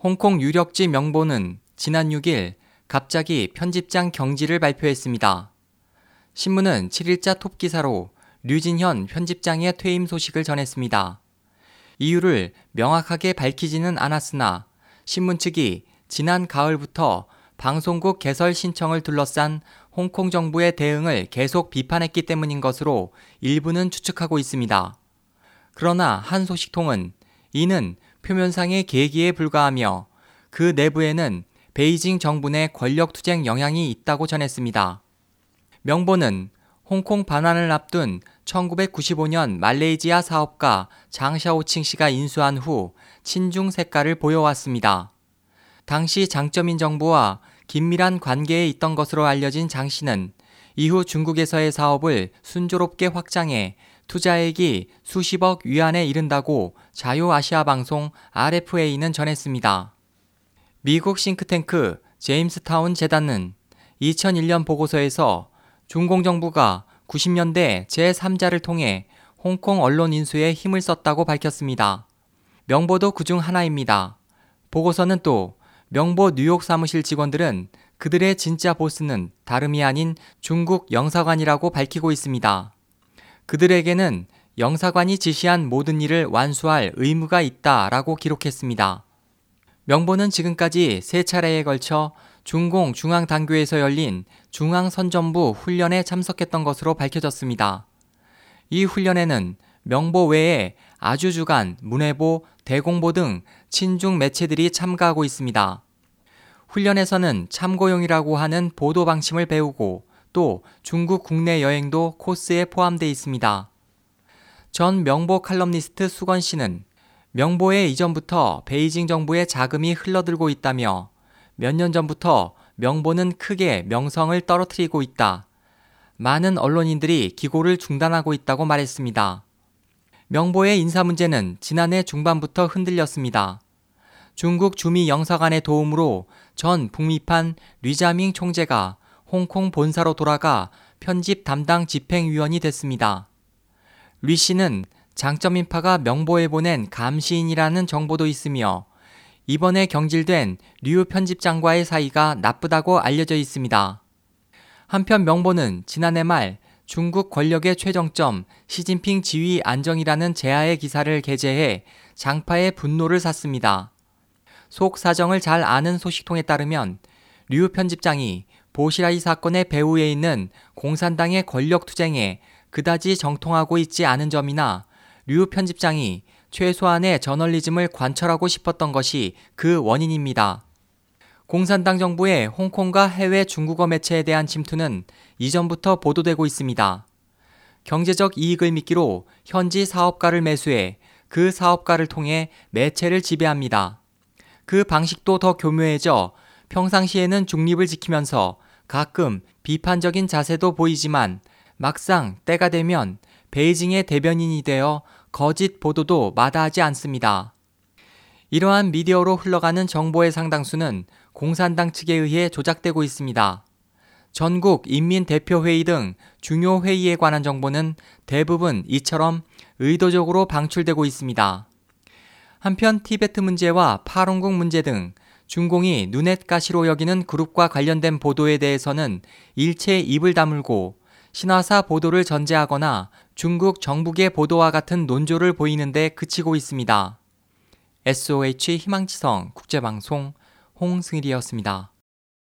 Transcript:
홍콩 유력지 명보는 지난 6일 갑자기 편집장 경지를 발표했습니다. 신문은 7일자 톱 기사로 류진현 편집장의 퇴임 소식을 전했습니다. 이유를 명확하게 밝히지는 않았으나 신문 측이 지난 가을부터 방송국 개설 신청을 둘러싼 홍콩 정부의 대응을 계속 비판했기 때문인 것으로 일부는 추측하고 있습니다. 그러나 한 소식통은 이는 표면상의 계기에 불과하며 그 내부에는 베이징 정부 내 권력 투쟁 영향이 있다고 전했습니다. 명보는 홍콩 반환을 앞둔 1995년 말레이시아 사업가 장샤오칭 씨가 인수한 후 친중 색깔을 보여왔습니다. 당시 장점인 정부와 긴밀한 관계에 있던 것으로 알려진 장 씨는 이후 중국에서의 사업을 순조롭게 확장해 투자액이 수십억 위안에 이른다고 자유아시아 방송 RFA는 전했습니다. 미국 싱크탱크 제임스타운 재단은 2001년 보고서에서 중공정부가 90년대 제3자를 통해 홍콩 언론 인수에 힘을 썼다고 밝혔습니다. 명보도 그중 하나입니다. 보고서는 또 명보 뉴욕 사무실 직원들은 그들의 진짜 보스는 다름이 아닌 중국 영사관이라고 밝히고 있습니다. 그들에게는 영사관이 지시한 모든 일을 완수할 의무가 있다 라고 기록했습니다. 명보는 지금까지 세 차례에 걸쳐 중공 중앙당교에서 열린 중앙선전부 훈련에 참석했던 것으로 밝혀졌습니다. 이 훈련에는 명보 외에 아주주간, 문해보, 대공보 등 친중 매체들이 참가하고 있습니다. 훈련에서는 참고용이라고 하는 보도 방침을 배우고 또 중국 국내 여행도 코스에 포함되어 있습니다. 전 명보 칼럼니스트 수건 씨는 명보에 이전부터 베이징 정부의 자금이 흘러들고 있다며 몇 년 전부터 명보는 크게 명성을 떨어뜨리고 있다. 많은 언론인들이 기고를 중단하고 있다고 말했습니다. 명보의 인사 문제는 지난해 중반부터 흔들렸습니다. 중국 주미 영사관의 도움으로 전 북미판 류자밍 총재가 홍콩 본사로 돌아가 편집 담당 집행위원이 됐습니다. 류 씨는 장점 인파가 명보에 보낸 감시인이라는 정보도 있으며 이번에 경질된 류 편집장과의 사이가 나쁘다고 알려져 있습니다. 한편 명보는 지난해 말 중국 권력의 최정점 시진핑 지위 안정이라는 제하의 기사를 게재해 장파의 분노를 샀습니다. 속 사정을 잘 아는 소식통에 따르면 류 편집장이 보시라이 사건의 배후에 있는 공산당의 권력 투쟁에 그다지 정통하고 있지 않은 점이나 류 편집장이 최소한의 저널리즘을 관철하고 싶었던 것이 그 원인입니다. 공산당 정부의 홍콩과 해외 중국어 매체에 대한 침투는 이전부터 보도되고 있습니다. 경제적 이익을 미끼로 현지 사업가를 매수해 그 사업가를 통해 매체를 지배합니다. 그 방식도 더 교묘해져 평상시에는 중립을 지키면서 가끔 비판적인 자세도 보이지만 막상 때가 되면 베이징의 대변인이 되어 거짓 보도도 마다하지 않습니다. 이러한 미디어로 흘러가는 정보의 상당수는 공산당 측에 의해 조작되고 있습니다. 전국 인민대표회의 등 중요 회의에 관한 정보는 대부분 이처럼 의도적으로 방출되고 있습니다. 한편 티베트 문제와 파롱국 문제 등 중공이 눈엣 가시로 여기는 그룹과 관련된 보도에 대해서는 일체 입을 다물고 신화사 보도를 전제하거나 중국 정부계 보도와 같은 논조를 보이는데 그치고 있습니다. SOH 희망지성 국제방송 홍승일이었습니다.